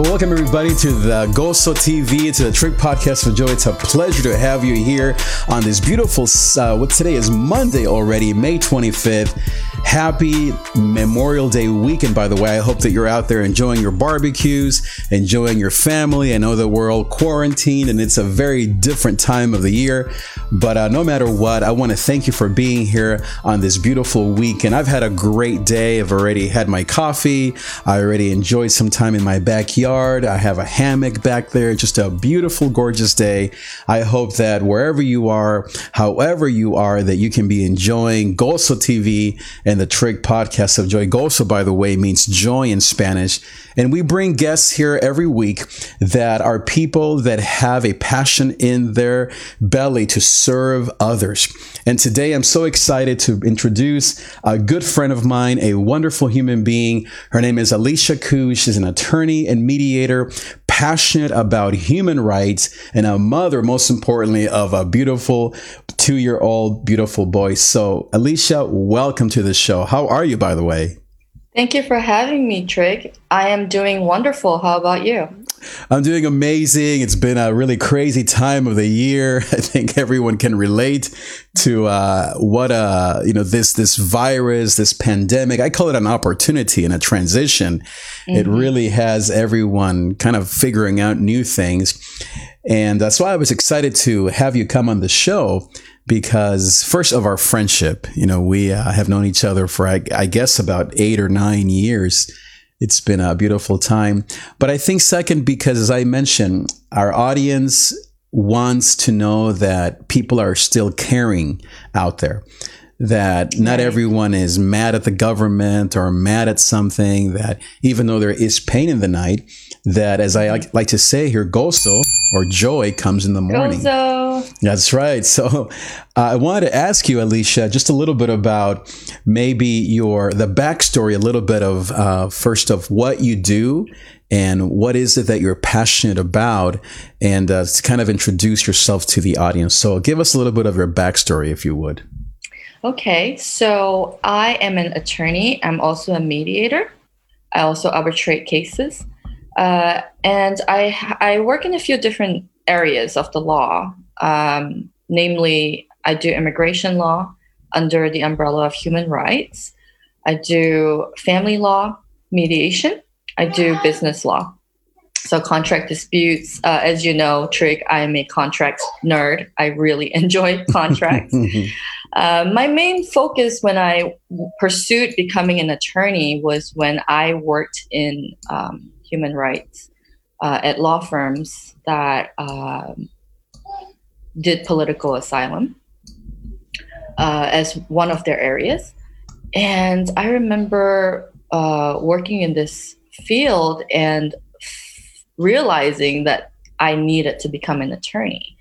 Well, welcome everybody to the Gozo TV, to the Trig Podcast for Joy. It's a pleasure to have you here on this beautiful, uh, what today is Monday already, May 25th. Happy Memorial Day weekend, by the way. I hope that you're out there enjoying your barbecues, enjoying your family. I know that we're all quarantined and it's a very different time of the year. But uh, no matter what, I want to thank you for being here on this beautiful weekend. I've had a great day. I've already had my coffee. I already enjoyed some time in my backyard. I have a hammock back there. Just a beautiful, gorgeous day. I hope that wherever you are, however you are, that you can be enjoying Gozo TV and the Trig Podcast of Joy. Gozo, by the way, means joy in Spanish. And we bring guests here every week that are people that have a passion in their belly to serve others. And today I'm so excited to introduce a good friend of mine, a wonderful human being. Her name is Alicia Khoo. She's an attorney and mediator, passionate about human rights, and a mother, most importantly, of a beautiful two year old, beautiful boy. So, Alicia, welcome to the show. How are you, by the way? Thank you for having me, Trig. I am doing wonderful. How about you? I'm doing amazing. It's been a really crazy time of the year. I think everyone can relate to uh, what uh, you know this this virus, this pandemic. I call it an opportunity and a transition. Mm-hmm. It really has everyone kind of figuring out new things, and that's why I was excited to have you come on the show because first of our friendship, you know, we uh, have known each other for, I, I, guess, about eight or nine years. It's been a beautiful time. But I think second, because as I mentioned, our audience wants to know that people are still caring out there that not everyone is mad at the government or mad at something that even though there is pain in the night that as i like, like to say here gozo or joy comes in the morning gozo. that's right so uh, i wanted to ask you alicia just a little bit about maybe your the backstory a little bit of uh, first of what you do and what is it that you're passionate about and uh, to kind of introduce yourself to the audience so give us a little bit of your backstory if you would Okay, so I am an attorney. I'm also a mediator. I also arbitrate cases. Uh, and I, I work in a few different areas of the law. Um, namely, I do immigration law under the umbrella of human rights. I do family law, mediation. I do business law. So, contract disputes, uh, as you know, Trig, I am a contract nerd. I really enjoy contracts. Uh, my main focus when I pursued becoming an attorney was when I worked in um, human rights uh, at law firms that um, did political asylum uh, as one of their areas. And I remember uh, working in this field and f- realizing that I needed to become an attorney.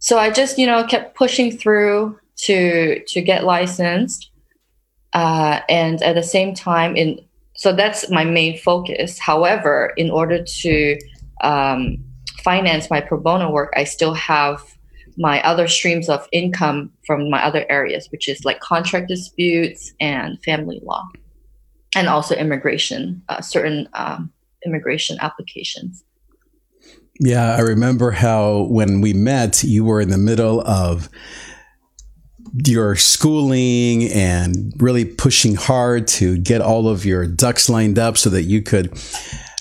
So I just, you know, kept pushing through to to get licensed uh, and at the same time in so that's my main focus. However in order to um, finance my pro bono work i still have my other streams of income from my other areas which is like contract disputes and family law and also immigration uh, certain um, immigration applications. Yeah i remember how when we met you were in the middle of your schooling and really pushing hard to get all of your ducks lined up so that you could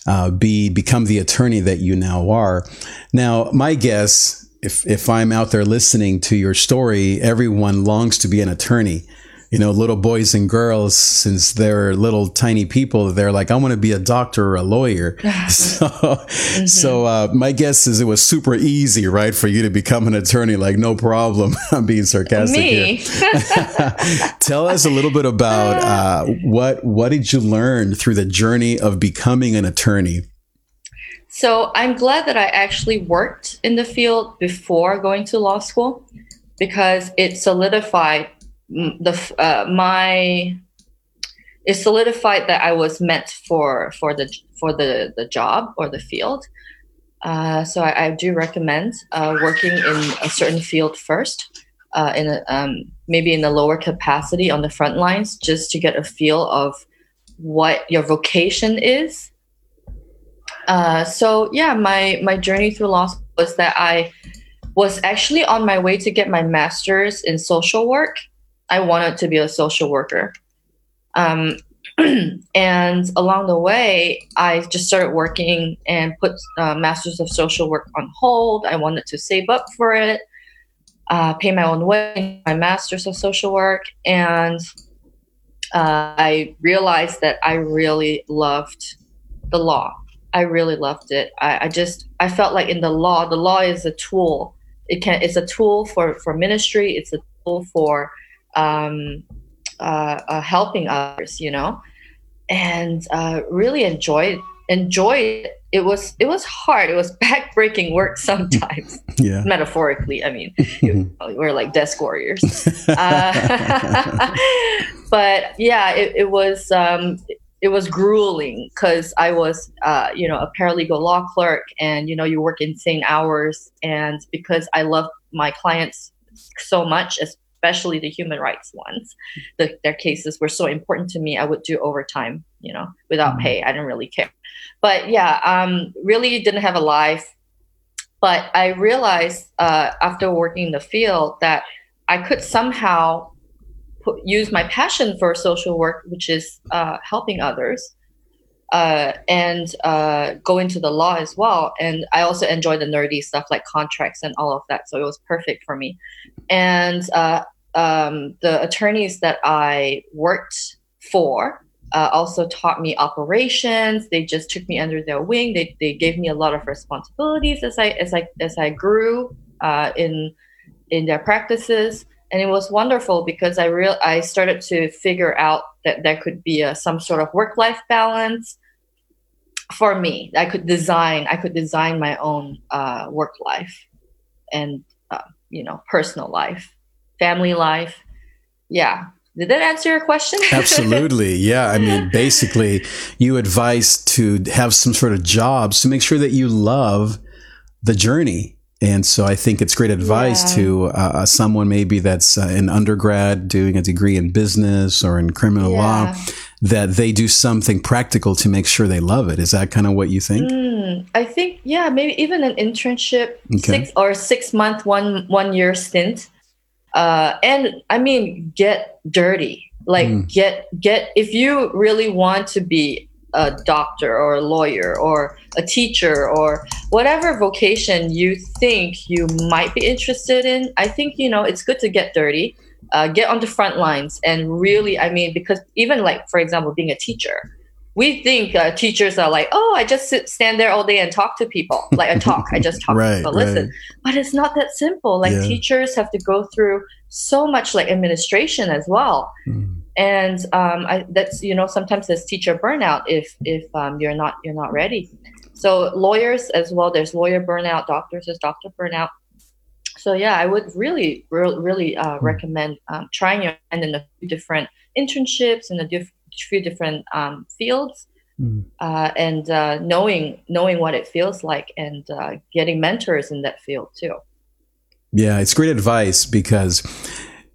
uh, be become the attorney that you now are. Now, my guess, if if I'm out there listening to your story, everyone longs to be an attorney you know, little boys and girls, since they're little tiny people, they're like, I want to be a doctor or a lawyer. so, mm-hmm. so uh, my guess is it was super easy, right, for you to become an attorney. Like, no problem. I'm being sarcastic Me. here. Tell us a little bit about uh, what what did you learn through the journey of becoming an attorney. So I'm glad that I actually worked in the field before going to law school because it solidified the uh, my it solidified that I was meant for for the for the the job or the field. Uh, so I, I, do recommend uh, working in a certain field first, uh, in a, um, maybe in a lower capacity on the front lines, just to get a feel of what your vocation is. Uh, so yeah, my my journey through law was that I was actually on my way to get my master's in social work. I wanted to be a social worker. Um, and along the way, I just started working and put uh, Masters of Social Work on hold. I wanted to save up for it, uh, pay my own way, my Masters of Social Work, and uh, I realized that I really loved the law. I really loved it. I, I just I felt like in the law, the law is a tool it can it's a tool for for ministry it's a tool for um, uh, uh, helping others you know? And uh, really enjoyed enjoyed it. Was it was hard. It was backbreaking work sometimes. Yeah. Metaphorically i mean we're like desk warriors. Uh, but yeah it, it was um, it was grueling because I was, uh, you know, a paralegal law clerk, and you know, you work insane hours, and because I love my clients so much, especially the human rights ones, the, their cases were so important to me. I would do overtime, you know, without mm-hmm. pay. I didn't really care, but yeah, um, really didn't have a life. But I realized uh, after working in the field that I could somehow put, use my passion for social work, which is uh, helping others, uh, and uh, go into the law as well. And I also enjoy the nerdy stuff like contracts and all of that. So it was perfect for me. And uh, um, the attorneys that I worked for uh, also taught me operations. They just took me under their wing. They, they gave me a lot of responsibilities as I as I as I grew uh, in in their practices and it was wonderful because I real I started to figure out that there could be a, some sort of work life balance for me. I could design I could design my own uh, work life and uh, you know personal life, family life. Yeah. Did that answer your question? Absolutely. Yeah. I mean, basically, you advise to have some sort of jobs to make sure that you love the journey and so I think it's great advice yeah. to uh, uh, someone maybe that's uh, an undergrad doing a degree in business or in criminal yeah. law that they do something practical to make sure they love it. Is that kind of what you think? Mm, I think yeah, maybe even an internship, okay. six or six month, one one year stint, uh, and I mean get dirty. Like mm. get get if you really want to be a doctor or a lawyer or a teacher or whatever vocation you think you might be interested in, I think, you know, it's good to get dirty, uh, get on the front lines and really, I mean, because even like, for example, being a teacher, we think uh, teachers are like, oh, I just sit, stand there all day and talk to people. Like I talk, I just talk right, to listen. Right. But it's not that simple. Like yeah. teachers have to go through so much like administration as well. Mm and um, I, that's you know sometimes there's teacher burnout if if um, you're not you're not ready. So lawyers as well. There's lawyer burnout. Doctors there's doctor burnout. So yeah, I would really re- really uh, hmm. recommend um, trying your hand in a few different internships in a diff- few different um, fields. Mm. Uh, and uh, knowing knowing what it feels like and uh, getting mentors in that field too. Yeah, it's great advice because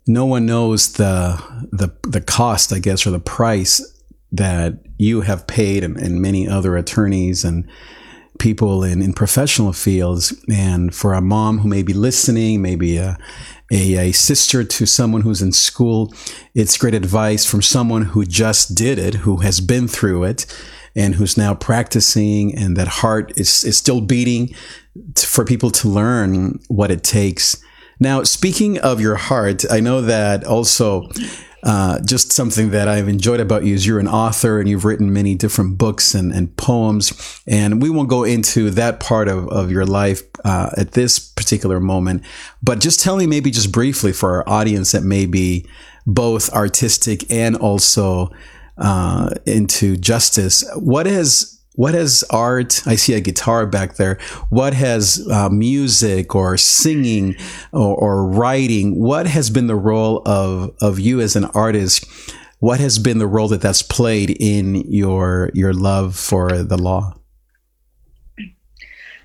no one knows the the the cost, I guess, or the price that you have paid and, and many other attorneys and people in, in professional fields. And for a mom who may be listening, maybe a, a, a, sister to someone who's in school, it's great advice from someone who just did it, who has been through it, and who's now practicing, and that heart is, is still beating for people to learn what it takes now, speaking of your heart, I know that also uh, just something that I've enjoyed about you is you're an author and you've written many different books and, and poems. And we won't go into that part of, of your life uh, at this particular moment. But just tell me, maybe just briefly for our audience that may be both artistic and also uh, into justice, what has what has art i see a guitar back there. What has uh, music or singing or, or, writing what has been the role of of you as an artist? What has been the role that that's played in your your love for the law?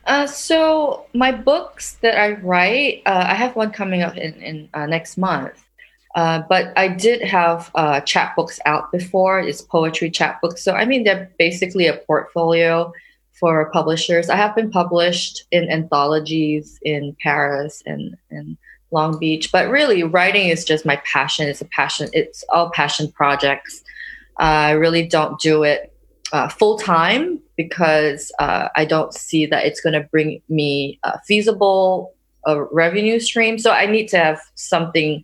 Uh, so my books that I write, uh, I have one coming up in, in uh, next month. Uh, but I did have uh, chapbooks out before. It's poetry chapbooks. So, I mean, they're basically a portfolio for publishers. I have been published in anthologies in Paris and, and Long Beach, but really writing is just my passion. It's a passion. It's all passion projects. Uh, I really don't do it uh, full time because uh, I don't see that it's going to bring me a feasible a revenue stream. So I need to have something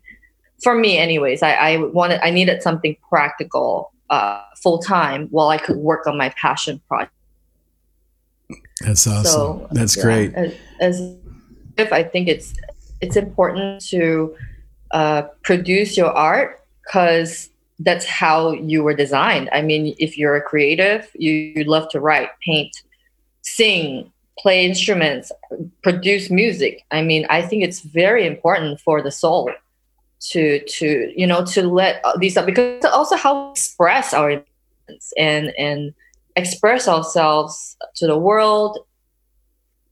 for me, anyways. I, I wanted, I needed something practical uh, full time while I could work on my passion project. That's awesome. So, That's yeah, great. As, as, if I think it's it's important to uh, produce your art because that's how you were designed. I mean, if you're a creative, you, you love to write, paint, sing, play instruments, produce music. I mean, I think it's very important for the soul to to you know to let uh, these up because also how we express our emotions and and express ourselves to the world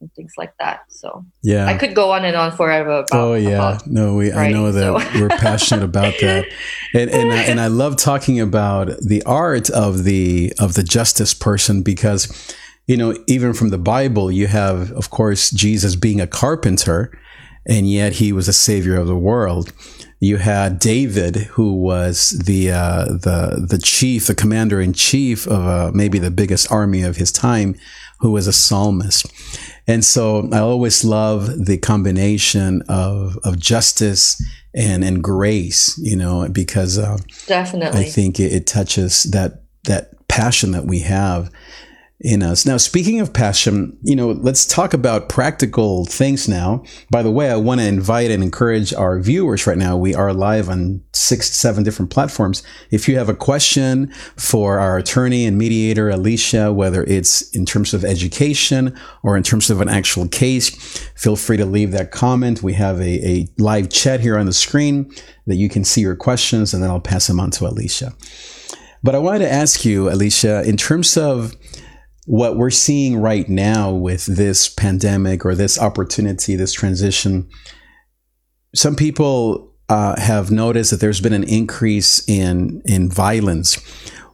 and things like that. So yeah, I could go on and on forever. About, oh yeah, no, we writing, I know that so. we're passionate about that, and and I, and I love talking about the art of the of the justice person because you know even from the Bible you have of course Jesus being a carpenter, and yet he was a savior of the world. You had David, who was the uh, the the chief, the commander in chief of uh, maybe the biggest army of his time, who was a psalmist. And so I always love the combination of, of justice and, and grace, you know, because uh, definitely I think it, it touches that, that passion that we have in us. Now, speaking of passion, you know, let's talk about practical things now. By the way, I want to invite and encourage our viewers right now. We are live on six, seven different platforms. If you have a question for our attorney and mediator, Alicia, whether it's in terms of education or in terms of an actual case, feel free to leave that comment. We have a, a live chat here on the screen that you can see your questions and then I'll pass them on to Alicia. But I wanted to ask you, Alicia, in terms of what we're seeing right now with this pandemic or this opportunity, this transition, some people uh, have noticed that there's been an increase in in violence.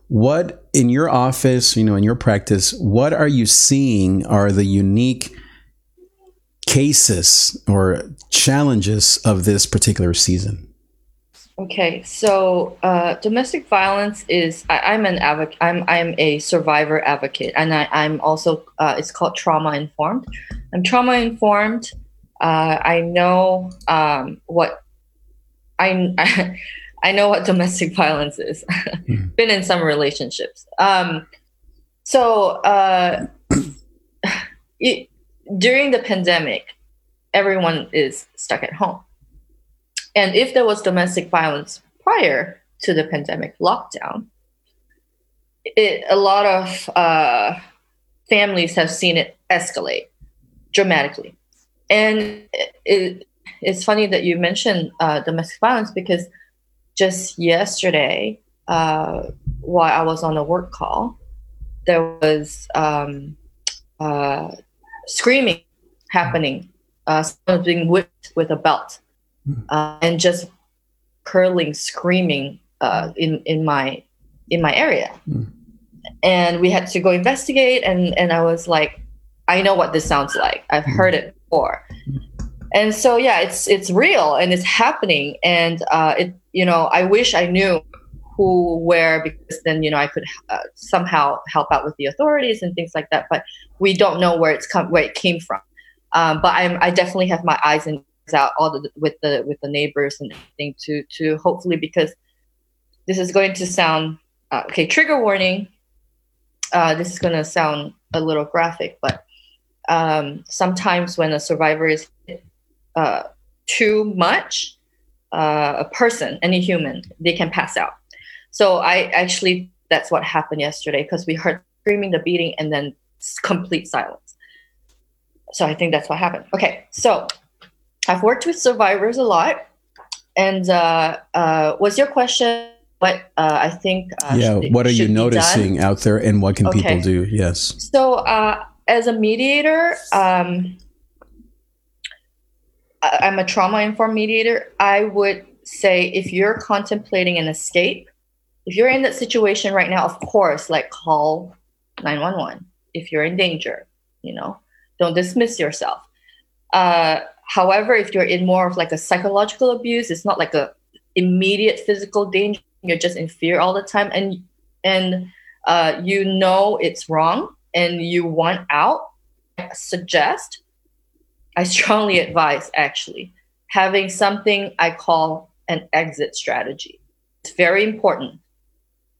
What in your office, you know, in your practice, what are you seeing are the unique cases or challenges of this particular season? Okay, so uh, domestic violence is I, am an advocate. I'm I'm a survivor advocate, and I, I'm also uh, it's called trauma informed. I'm trauma informed. Uh, I know um, what I, I know what domestic violence is. mm. Been in some relationships. Um, so uh, it, during the pandemic, everyone is stuck at home and if there was domestic violence prior to the pandemic lockdown, it, a lot of uh, families have seen it escalate dramatically. And it, it, it's funny that you mentioned uh, domestic violence because just yesterday, uh, while I was on a work call, there was um, uh, screaming happening. Uh, someone being whipped with a belt uh, and just curling, screaming uh, in in my in my area. Mm. And we had to go investigate, and and I was like, I know what this sounds like. I've mm. heard it before. And so yeah, it's it's real and it's happening. And uh, it you know I wish I knew who where because then you know I could uh, somehow help out with the authorities and things like that. But we don't know where it's come where it came from. Um, but I'm I definitely have my eyes and out all the with the with the neighbors and everything to to hopefully because this is going to sound uh, okay trigger warning. Uh, this is going to sound a little graphic but um, sometimes when a survivor is uh, too much uh, a person any human they can pass out. So i actually that's what happened yesterday because we heard screaming the beating and then complete silence. So i think that's what happened. Okay so I've worked with survivors a lot. And uh, uh, was your question what uh, I think? Uh, yeah, should, what are you noticing out there and what can okay. people do? Yes. So, uh, as a mediator, um, I'm a trauma informed mediator. I would say if you're contemplating an escape, if you're in that situation right now, of course, like call 911 if you're in danger. You know, don't dismiss yourself. Uh, however, if you're in more of like a psychological abuse, it's not like a immediate physical danger. You're just in fear all the time, and and uh, you know it's wrong, and you want out. I suggest, I strongly advise actually having something I call an exit strategy. It's very important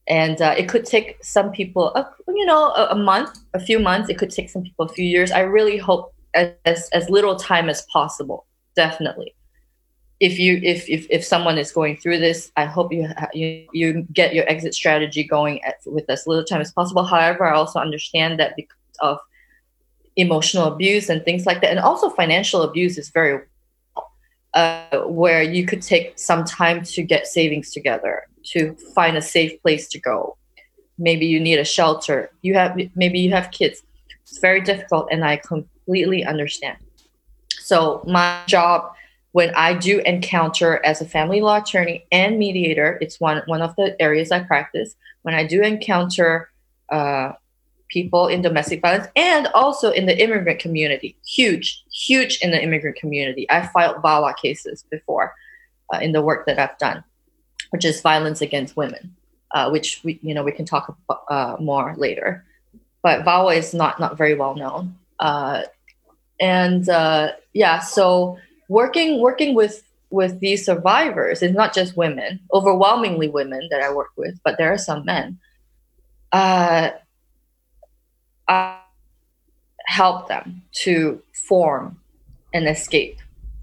and uh, it could take some people a, you know a, a, month a few months it could take some people a few years i really hope as, as little time as possible definitely. If you if, if if someone is going through this i hope you you, you get your exit strategy going at, with as little time as possible. However i also understand that because of emotional abuse and things like that and also financial abuse is very uh, where you could take some time to get savings together to find a safe place to go. Maybe you need a shelter. You have maybe you have kids. It's very difficult and i completely understand. So my job when i do encounter as a family law attorney and mediator it's one one of the areas i practice. When i do encounter uh, people in domestic violence and also in the immigrant community huge huge in the immigrant community. I filed VAWA cases before uh, in the work that i've done which is violence against women, uh, which we you know we can talk about, uh, more later. But VAWA is not not very well known, uh, and uh, yeah, so working working with with these survivors is not just women, overwhelmingly women that I work with, but there are some men. Uh, I help them to form an escape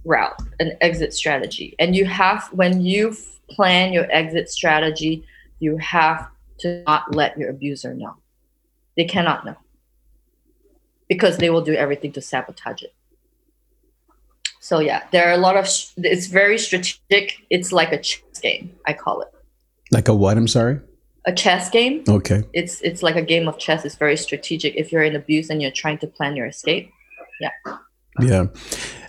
route, an exit strategy, and you have when you plan your exit strategy, you have to not let your abuser know. They cannot know because they will do everything to sabotage it. So yeah, there are a lot of. It's very strategic. It's like a chess game. I call it. Like a what? I'm sorry. A chess game. Okay. It's it's like a game of chess. It's very strategic. If you're in abuse and you're trying to plan your escape, yeah. Yeah.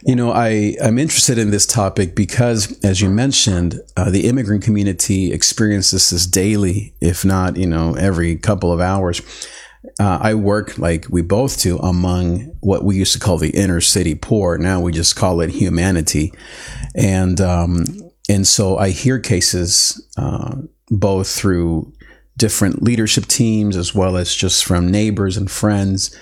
You know, I, I'm interested in this topic because, as you mentioned, uh, the immigrant community experiences this daily, if not, you know, every couple of hours. Uh, I work like we both do among what we used to call the inner city poor. Now we just call it humanity. And, um, and so I hear cases, uh, both through different leadership teams as well as just from neighbors and friends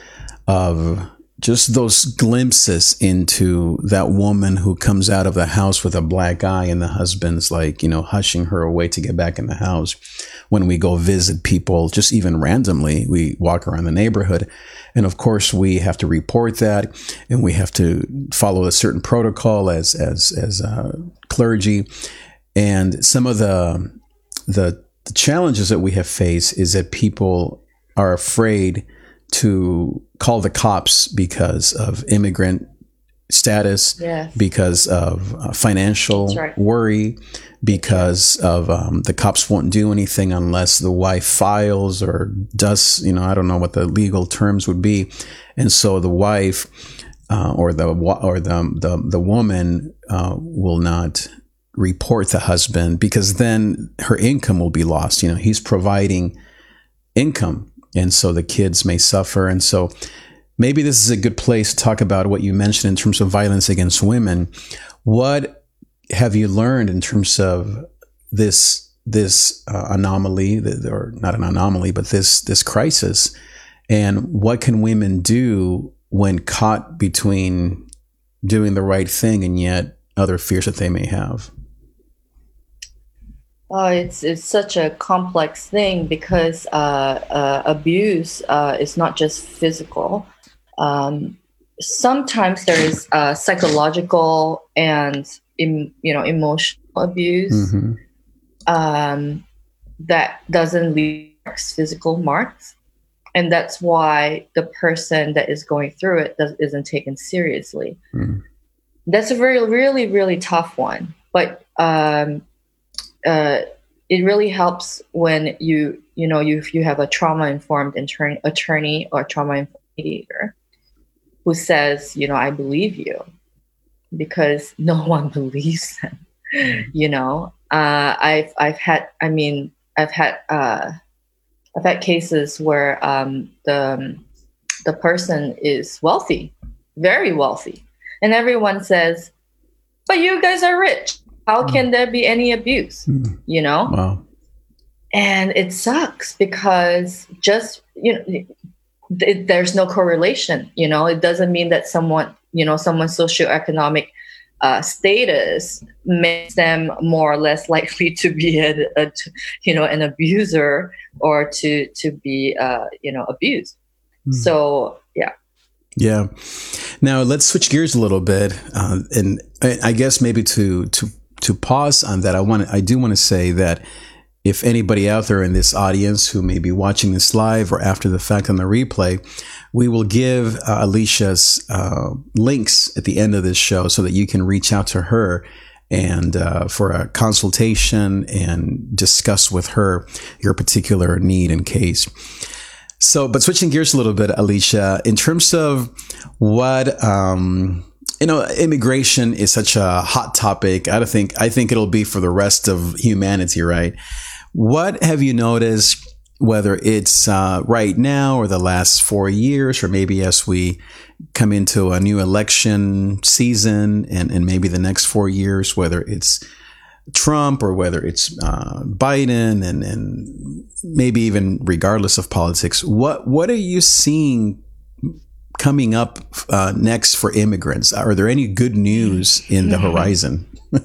of just those glimpses into that woman who comes out of the house with a black eye and the husband's like, you know, hushing her away to get back in the house. When we go visit people, just even randomly, we walk around the neighborhood. And of course, we have to report that and we have to follow a certain protocol as, as, as clergy. And some of the, the, the challenges that we have faced is that people are afraid to call the cops because of immigrant status, yes. because of uh, financial right. worry, because of um, the cops won't do anything unless the wife files or does, you know, I don't know what the legal terms would be. And so the wife uh, or the or the the, the woman uh, will not report the husband because then her income will be lost. You know, he's providing income and so the kids may suffer. And so maybe this is a good place to talk about what you mentioned in terms of violence against women. What have you learned in terms of this this uh, anomaly, or not an anomaly, but this this crisis, and what can women do when caught between doing the right thing and yet other fears that they may have? Oh, it's it's such a complex thing because uh, uh, abuse uh, is not just physical. Um, sometimes there is uh, psychological and Im, you know emotional abuse mm-hmm. um, that doesn't leave physical marks, and that's why the person that is going through it does, isn't taken seriously. Mm. That's a very really really tough one, but. Um, uh, it really helps when you you know you if you have a trauma informed attorney, attorney or trauma informed mediator who says you know I believe you because no one believes them. Mm-hmm. You know, uh, I've I've had I mean I've had uh, I've had cases where um, the the person is wealthy, very wealthy. And everyone says, but you guys are rich. How can there be any abuse? Mm. You know? Wow. And it sucks because just, you know, th- there's no correlation. You know, it doesn't mean that someone, you know, someone's socioeconomic uh, status makes them more or less likely to be a, a you know an abuser or to to be uh, you know abused. Mm. So yeah. Yeah. Now let's switch gears a little bit, uh, and I, I guess maybe to to to pause on that, I want I do want to say that if anybody out there in this audience who may be watching this live or after the fact on the replay, we will give uh, Alicia's uh, links at the end of this show so that you can reach out to her and uh, for a consultation and discuss with her your particular need and case. So, but switching gears a little bit, Alicia, in terms of what um, you know, immigration is such a hot topic. I don't think I think it'll be for the rest of humanity, right? What have you noticed? Whether it's uh, right now or the last four years, or maybe as we come into a new election season and, and maybe the next four years, whether it's Trump or whether it's uh, Biden and, and maybe even regardless of politics, what what are you seeing coming up uh, next for immigrants? Are there any good news in the horizon? oh,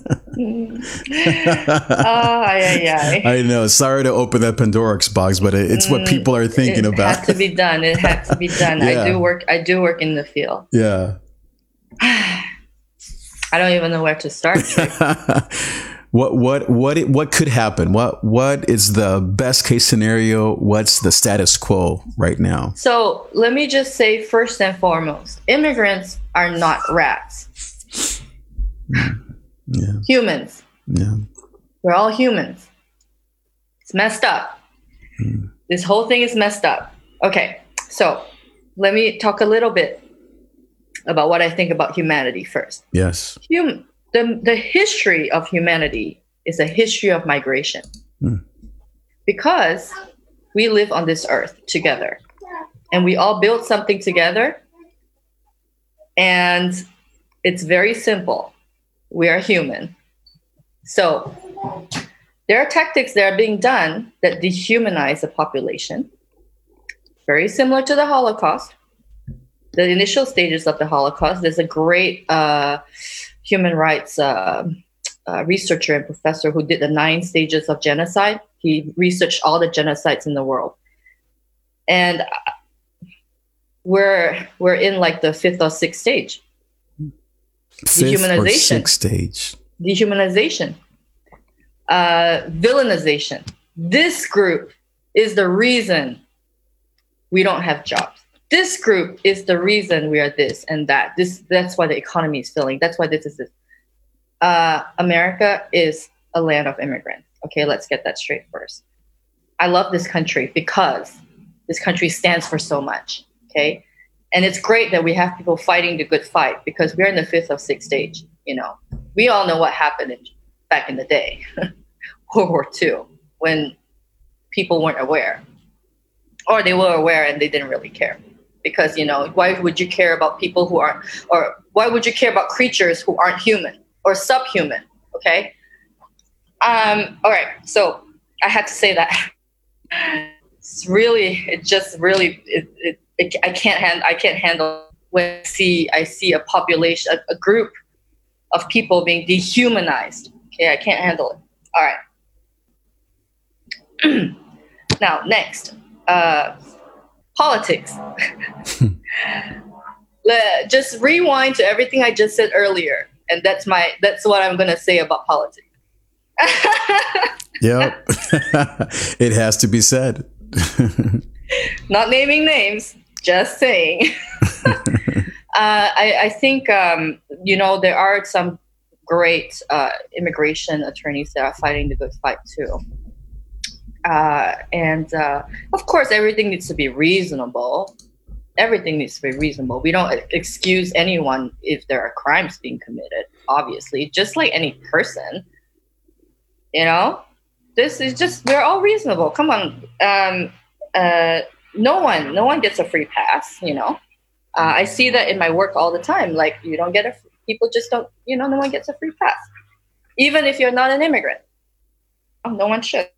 yeah, yeah. I know. Sorry to open that Pandora's box, but it's what people are thinking it about. It has to be done. It has to be done. Yeah. I do work. I do work in the field. yeah. I don't even know where to start. What what what it, what could happen? What what is the best case scenario? What's the status quo right now? so let me just say first and foremost, immigrants are not rats. Yeah. Humans. Yeah. We're all humans. It's messed up. Mm. This whole thing is messed up. Okay, so let me talk a little bit about what I think about humanity first. Yes. Hum- the, the history of humanity is a history of migration. Mm. because we live on this earth together. And we all build something together. And it's very simple. We are human. So there are tactics that are being done that dehumanize the population. Very similar to the holocaust. The initial stages of the holocaust there's a great uh, human rights uh, uh, researcher and professor who did the nine stages of genocide. He researched all the genocides in the world, and we're we're in like the fifth or sixth stage. Fifth or Dehumanization. sixth stage. Dehumanization, uh, villainization. This group is the reason we don't have jobs. This group is the reason we are this and that. This that's why the economy is failing. That's why this is this. Uh, America is a land of immigrants. Okay, let's get that straight first. I love this country because this country stands for so much. Okay, and it's great that we have people fighting the good fight because we're in the fifth or sixth stage. You know, we all know what happened in, back in the day, World War II, when people weren't aware, or they were aware and they didn't really care. Because you know, why would you care about people who aren't, or why would you care about creatures who aren't human or subhuman? Okay. Um. All right. So I had to say that. It's really, it just really, it, it, it I can't hand, I can't handle when I see, I see a population, a, a group of people being dehumanized. Okay, I can't handle it. All right. now, next, uh, politics. Just rewind to everything I just said earlier, and that's my that's what I'm gonna say about politics. Yep. it has to be said. Not naming names, just saying. uh, I, I think um, you know there are some great uh, immigration attorneys that are fighting the good fight too. Uh, and uh, of course, everything needs to be reasonable. Everything needs to be reasonable. We don't excuse anyone if there are crimes being committed. Obviously, just like any person, you know, this is just we're all reasonable. Come on, um, uh, no one, no one gets a free pass. You know, uh, I see that in my work all the time. Like you don't get a, people just don't, you know, no one gets a free pass, even if you're not an immigrant. Oh, no one should.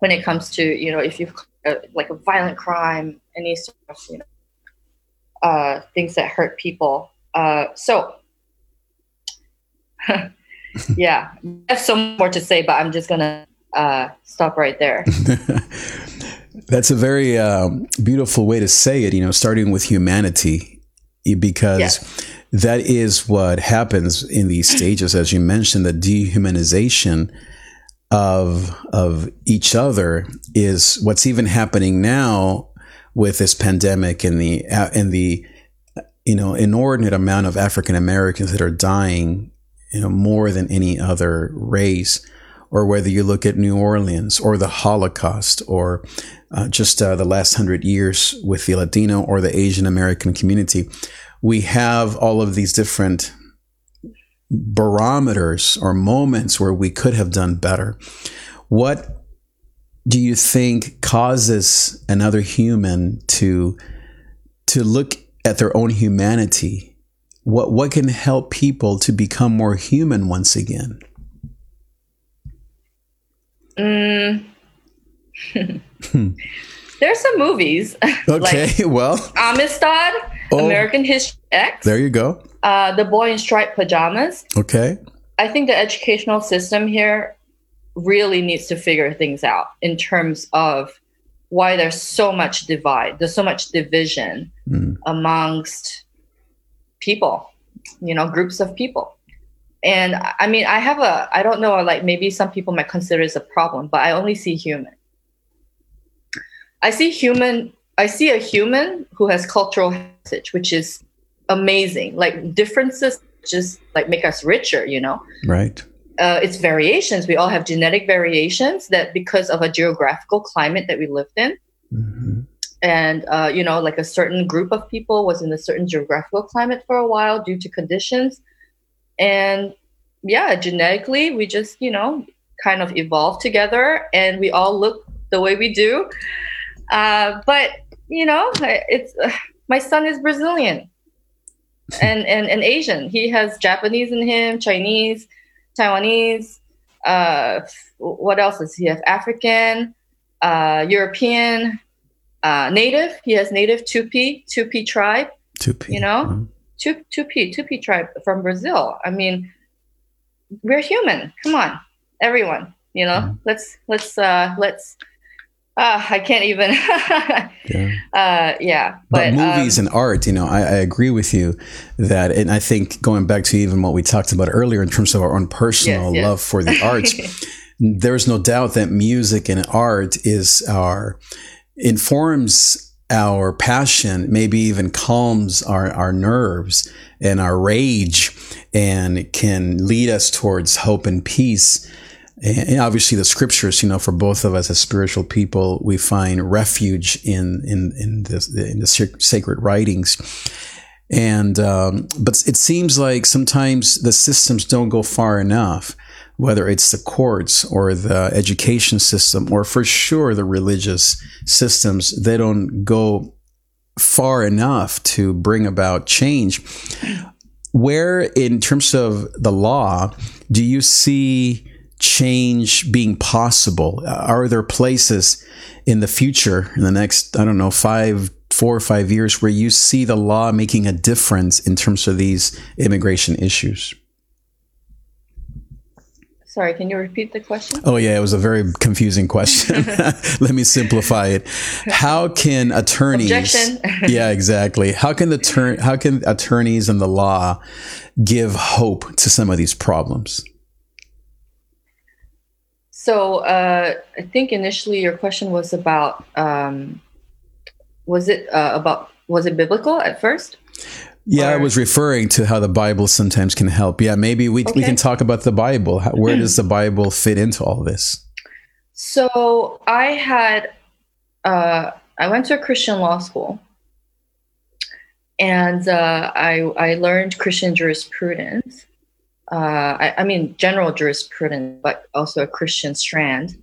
When it comes to you know, if you've uh, like a violent crime, any sort of you know, uh, things that hurt people. Uh, so, yeah, I have so more to say, but I'm just gonna uh, stop right there. That's a very uh, beautiful way to say it, you know, starting with humanity, because yes. that is what happens in these stages, as you mentioned, the dehumanization of of each other is what's even happening now with this pandemic and the and the you know inordinate amount of African Americans that are dying, you know, more than any other race or whether you look at New Orleans or the Holocaust or uh, just uh, the last hundred years with the Latino or the Asian American community, we have all of these different barometers or moments where we could have done better. What do you think causes another human to to look at their own humanity? What what can help people to become more human once again? Mm. There's some movies. Okay, like well, Amistad, oh, American History X. There you go. Uh, the Boy in Striped Pajamas. Okay. I think the educational system here really needs to figure things out in terms of why there's so much divide. There's so much division mm. amongst people, you know, groups of people. And I mean, I have a, I don't know, like maybe some people might consider this a problem, but I only see human. I see human, I see a human who has cultural heritage, which is amazing. Like differences just like make us richer, you know? Right. Uh, it's variations. We all have genetic variations that because of a geographical climate that we lived in. Mm-hmm. And, uh, you know, like a certain group of people was in a certain geographical climate for a while due to conditions and yeah genetically we just you know kind of evolved together and we all look the way we do uh, but you know it's uh, my son is brazilian and, and and asian he has japanese in him chinese taiwanese uh, what else does he have african uh, european uh, native he has native tupi tupi tribe tupi you know mm-hmm. Tupi, Tupi tribe from Brazil. I mean, we're human. Come on, everyone. You know, mm. let's let's uh, let's. Uh, I can't even. yeah. Uh, yeah. But, but movies um, and art, you know, I, I, agree with you that, and I think going back to even what we talked about earlier in terms of our own personal yes, yes. love for the arts, there's no doubt that music and art is our informs our passion, maybe even calms our, our nerves and our rage and can lead us towards hope and peace. And obviously the scriptures, you know, for both of us as spiritual people, we find refuge in, in, in the, in the sacred writings. And, um, but it seems like sometimes the systems don't go far enough whether it's the courts or the education system or for sure the religious systems, they don't go far enough to bring about change. Where, in terms of the law, do you see change being possible? Are there places in the future, in the next, I don't know, five, four or five years, where you see the law making a difference in terms of these immigration issues? Sorry, can you repeat the question? Oh, yeah, it was a very confusing question. Let me simplify it. How can attorneys? Yeah, exactly. How can the turn? How can attorneys and the law give hope to some of these problems? So, uh, I think initially your question was about um, was it uh, about was it biblical at first? Yeah, or? I was referring to how the Bible sometimes can help. Yeah, maybe we, okay. we can talk about the Bible. How, where does the Bible fit into all this? So I had, uh, I went to a Christian law school, and uh, I I learned Christian jurisprudence. Uh, I, I, mean general jurisprudence, but also a Christian strand.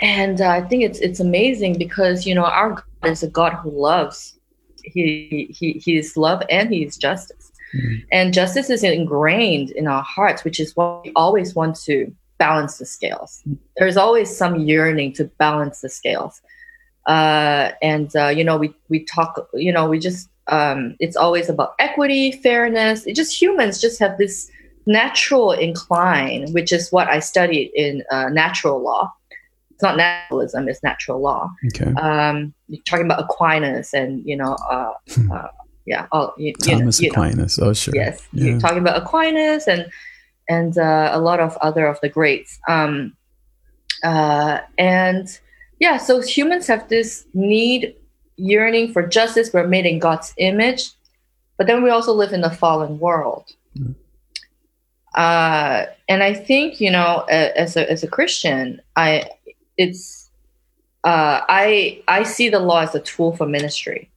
And uh, I think it's it's amazing because you know our God is a God who loves. He he he is love and he is justice. Mm-hmm. And justice is ingrained in our hearts, which is why we always want to balance the scales. There's always some yearning to balance the scales. Uh, and uh, you know, we we talk. You know, we just um, it's always about equity, fairness. It just humans just have this natural incline, which is what I studied in uh, natural law. It's not naturalism; it's natural law. Okay. Um, you're talking about Aquinas, and you know, uh, hmm. uh, yeah, all, you, Thomas you know, Aquinas. Know. Oh, sure. Yes, yeah. you're talking about Aquinas and and uh, a lot of other of the greats. Um, uh, and yeah, so humans have this need, yearning for justice. We're made in God's image, but then we also live in a fallen world. Uh, and I think you know, as a as a Christian, I it's uh, I I see the law as a tool for ministry.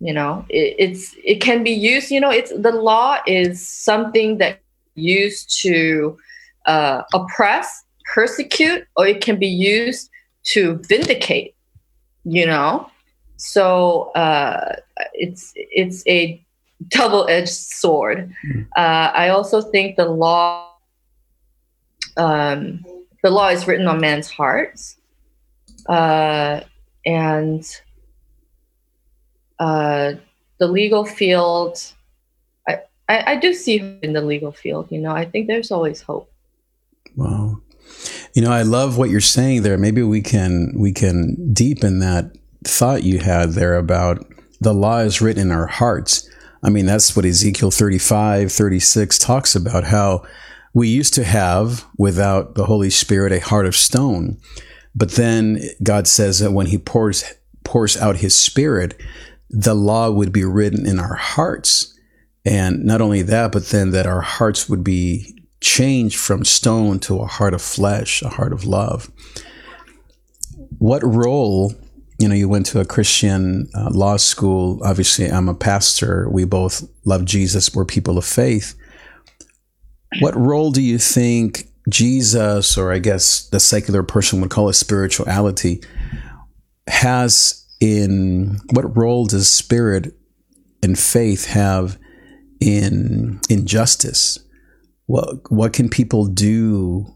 You know, it, it's it can be used. You know, it's the law is something that used to uh, oppress, persecute, or it can be used to vindicate. You know, so uh, it's it's a double-edged sword. Uh, I also think the law um, the law is written on man's hearts, uh, and uh, the legal field. I, I, I do see in the legal field. You know, I think there's always hope. Wow. You know, I love what you're saying there. Maybe we can we can deepen that thought you had there about the law is written in our hearts. I mean, that's what Ezekiel 35, 36 talks about how we used to have, without the Holy Spirit, a heart of stone. But then God says that when He pours pours out His Spirit, the law would be written in our hearts. And not only that, but then that our hearts would be changed from stone to a heart of flesh, a heart of love. What role, you know, you went to a Christian uh, law school. Obviously, I'm a pastor. We both love Jesus. We're people of faith. What role do you think Jesus, or I guess the secular person would call it spirituality, has in what role does spirit and faith have in injustice? What what can people do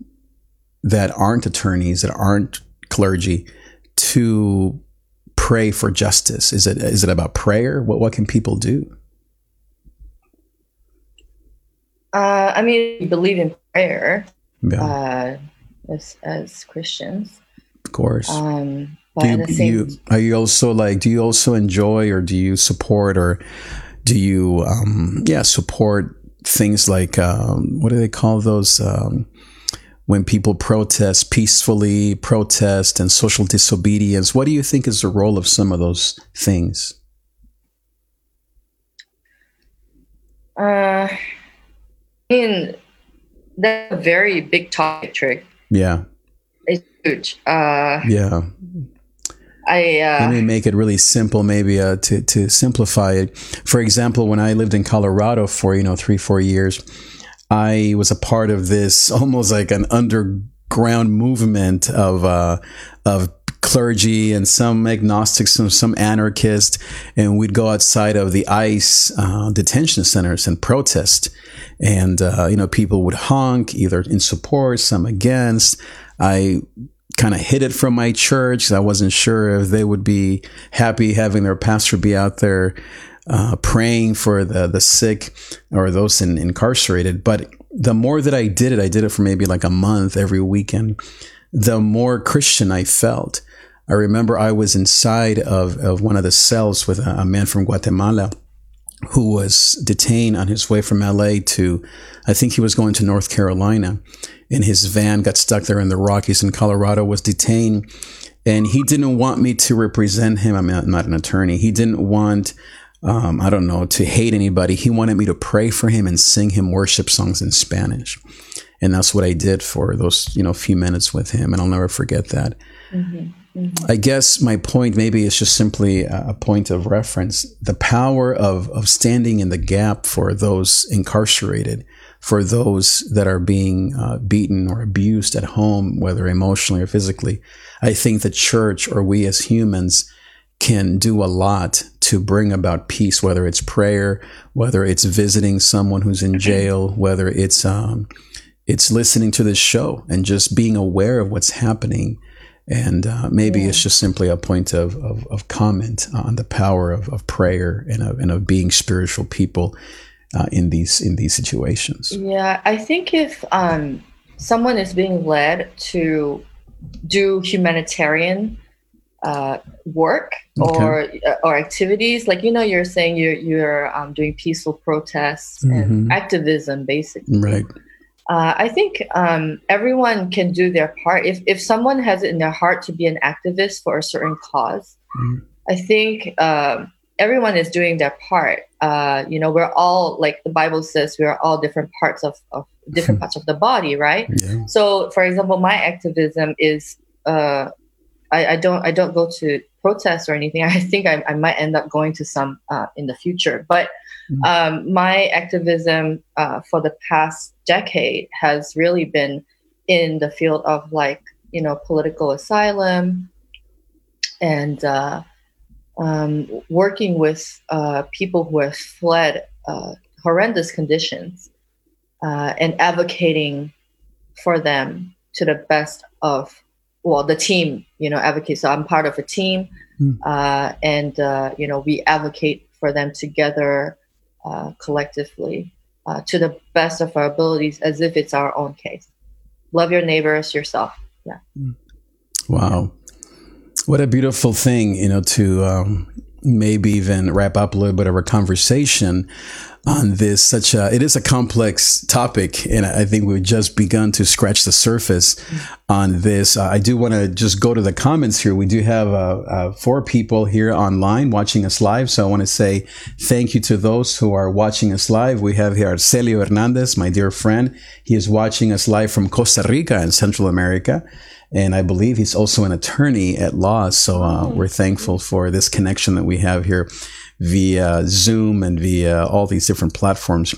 that aren't attorneys, that aren't clergy, to pray for justice? Is it is it about prayer? What what can people do? Uh, I mean, we believe in prayer yeah. uh, as as Christians, of course. Um, do you, you, are you also like? Do you also enjoy, or do you support, or do you, um, yeah, support things like um, what do they call those? Um, when people protest peacefully, protest and social disobedience. What do you think is the role of some of those things? Uh, I mean, that's a very big topic, Trig. Yeah. It's huge. Uh, yeah. I uh, let me make it really simple, maybe uh, to to simplify it. For example, when I lived in Colorado for you know three four years, I was a part of this almost like an underground movement of uh, of clergy and some agnostics, and some anarchists, and we'd go outside of the ICE uh, detention centers and protest. And, uh, you know, people would honk either in support, some against. I kind of hid it from my church. I wasn't sure if they would be happy having their pastor be out there uh, praying for the, the sick or those in, incarcerated. But the more that I did it, I did it for maybe like a month every weekend, the more Christian I felt. I remember I was inside of, of one of the cells with a, a man from Guatemala who was detained on his way from LA to, I think he was going to North Carolina. And his van got stuck there in the Rockies in Colorado, was detained. And he didn't want me to represent him. I'm not, I'm not an attorney. He didn't want, um, I don't know, to hate anybody. He wanted me to pray for him and sing him worship songs in Spanish. And that's what I did for those, you know, few minutes with him. And I'll never forget that. Mm-hmm. Mm-hmm. I guess my point maybe is just simply a point of reference. The power of, of standing in the gap for those incarcerated, for those that are being uh, beaten or abused at home, whether emotionally or physically. I think the church or we as humans can do a lot to bring about peace, whether it's prayer, whether it's visiting someone who's in jail, whether it's um, it's listening to this show and just being aware of what's happening. And uh, maybe yeah. it's just simply a point of, of, of comment on the power of, of prayer and of, and of being spiritual people uh, in these in these situations. Yeah, I think if um, someone is being led to do humanitarian uh, work okay. or uh, or activities, like you know, you're saying you're you're um, doing peaceful protests mm-hmm. and activism, basically. Right. Uh, I think um, everyone can do their part. If if someone has it in their heart to be an activist for a certain because mm-hmm. I think um, everyone is doing their part. Uh, you know, we're all like the Bible says, we are all different parts of, of different parts of the body, right? Yeah. So, for example, my activism is uh, I, I, don't I don't go to protests or anything. I think I, I might end up going to some uh, in the future, but. Mm-hmm. Um, my activism uh, for the past decade has really been in the field of like you know political asylum and uh, um, working with uh, people who have fled uh, horrendous conditions uh, and advocating for them to the best of well the team you know advocate so i'm part of a team mm. and uh, you know we advocate for them together uh, collectively to the best of our abilities as if it's our own case. Love your neighbors yourself. Yeah. Hmm. wow. What a beautiful thing, you know, to um, maybe even wrap up a little bit of our conversation on this. Such a it is a complex topic and i think we've just begun to scratch the surface on this. Uh, i do want to just go to the comments here. We do have uh, uh, four people here online watching us live so i want to say thank you to those who are watching us live. We have here arcelio hernandez my dear friend. He is watching us live from costa rica in central america and I believe he's also an attorney at law. So uh, oh. we're thankful for this connection that we have here via Zoom and via all these different platforms.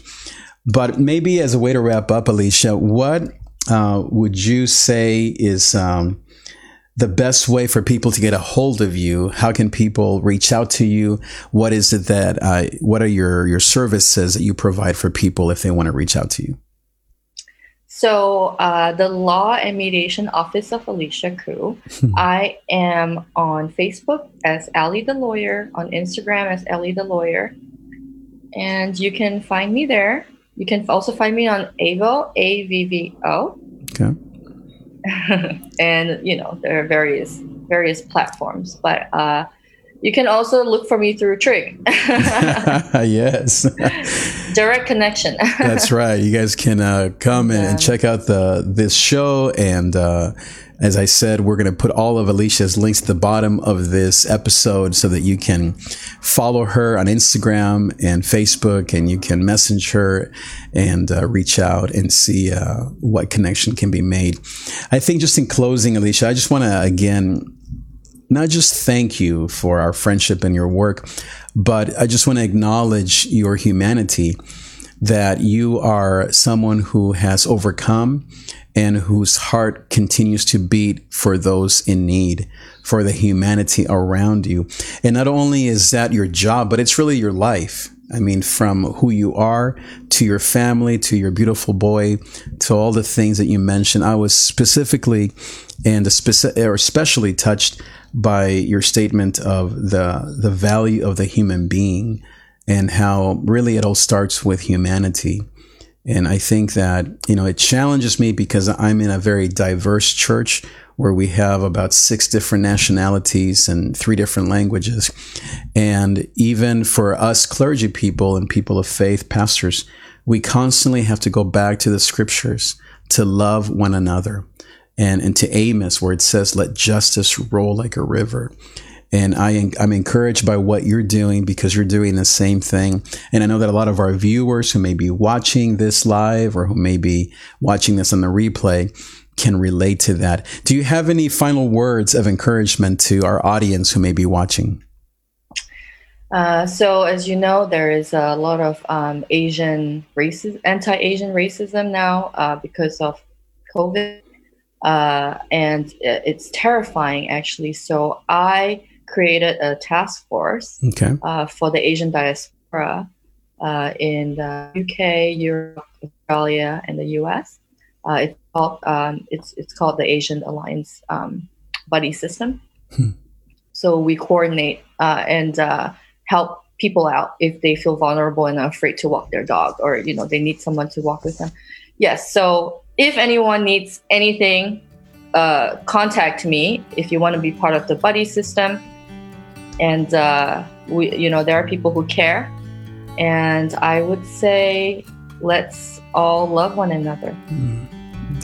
But maybe as a way to wrap up, Alicia, what uh, would you say is um, the best way for people to get a hold of you? How can people reach out to you? What is it that, uh, what are your, your services that you provide for people if they want to reach out to you? So, uh, the Law and Mediation Office of Alicia Khoo. I am on Facebook as Ally the Lawyer, on Instagram as Ellie the Lawyer, and you can find me there. You can also find me on Avvo, A V V O. Okay. and you know there are various various platforms, but uh, you can also look for me through Trig. yes. Direct connection. That's right. You guys can uh, come yeah. and check out the this show and uh, as I said, we're going to put all of Alicia's links at the bottom of this episode so that you can follow her on Instagram and Facebook and you can message her and uh, reach out and see uh, what connection can be made. I think just in closing, Alicia, I just want to again not just thank you for our friendship and your work, but I just want to acknowledge your humanity that you are someone who has overcome and whose heart continues to beat for those in need, for the humanity around you. And not only is that your job, but it's really your life. I mean, from who you are to your family to your beautiful boy to all the things that you mentioned. I was specifically and especially touched by your statement of the the value of the human being and how really it all starts with humanity. And I think that, you know, it challenges me because I'm in a very diverse church where we have about six different nationalities and three different languages. And even for us clergy people and people of faith, pastors, we constantly have to go back to the scriptures to love one another and, to Amos, where it says, let justice roll like a river. And I, I'm encouraged by what you're doing because you're doing the same thing. And I know that a lot of our viewers who may be watching this live or who may be watching this on the replay can relate to that. Do you have any final words of encouragement to our audience who may be watching? Uh, so, as you know, there is a lot of um, Asian racism, anti-Asian racism now uh, because of COVID uh, and it's terrifying actually. So I created a task force Okay. uh, for the Asian diaspora uh, in the UK, Europe, Australia, and the US. Uh, it's called um, it's it's called the Asian Alliance um, Buddy System. Hmm. So we coordinate uh, and uh, help people out if they feel vulnerable and are afraid to walk their dog, or you know they need someone to walk with them. Yes. So if anyone needs anything, uh, contact me if you want to be part of the buddy system. And uh, we, you know, there are people who care, and I would say let's all love one another.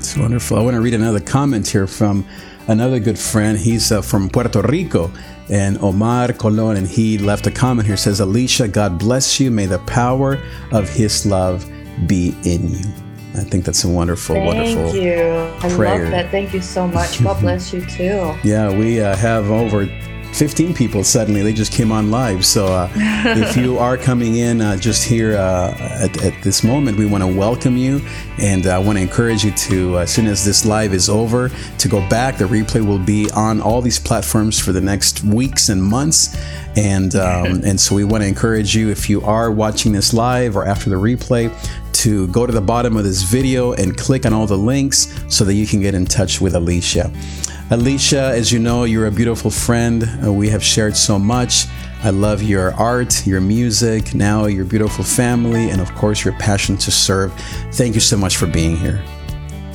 It's wonderful. I want to read another comment here from another good friend. He's uh, from Puerto Rico and Omar Colon, and he left a comment here. Says, Alicia, God bless you. May the power of His love be in you. I think that's a wonderful, Thank wonderful. you. I prayer. love that. Thank you so much. God bless you too. Yeah, we uh, have over 15 people suddenly. They just came on live. So uh, if you are coming in uh, just here uh, at, at this moment, we want to welcome you. And I want to encourage you to, uh, as soon as this live is over, to go back. The replay will be on all these platforms for the next weeks and months. And, um, and so we want to encourage you, if you are watching this live or after the replay, to go to the bottom of this video and click on all the links so that you can get in touch with Alicia. Alicia, as you know, you're a beautiful friend. Uh, we have shared so much. I love your art, your music, now your beautiful family, and of course, your passion to serve. Thank you so much for being here.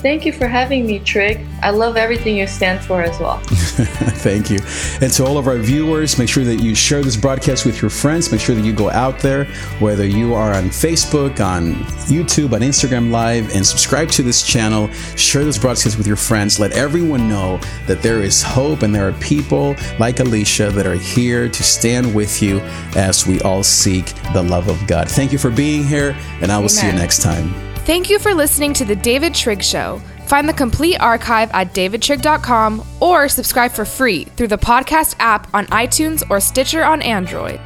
Thank you for having me, Trig. I love everything you stand for as well. Thank you. And to all of our viewers, make sure that you share this broadcast with your friends. Make sure that you go out there, whether you are on Facebook, on YouTube, on Instagram Live, and subscribe to this channel. Share this broadcast with your friends. Let everyone know that there is hope and there are people like Alicia that are here to stand with you as we all seek the love of God. Thank you for being here, and I will see you Amen. next time. Thank you for listening to The David Trig Show. Find the complete archive at davidtrig.com or subscribe for free through the podcast app on iTunes or Stitcher on Android.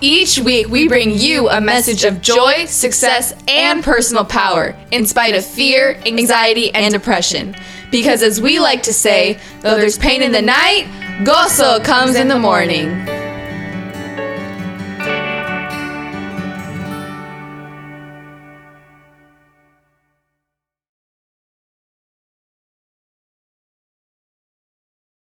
Each week, we bring you a message of joy, success, and personal power in spite of fear, anxiety, and depression. Because as we like to say, though there's pain in the night, gozo comes in the morning.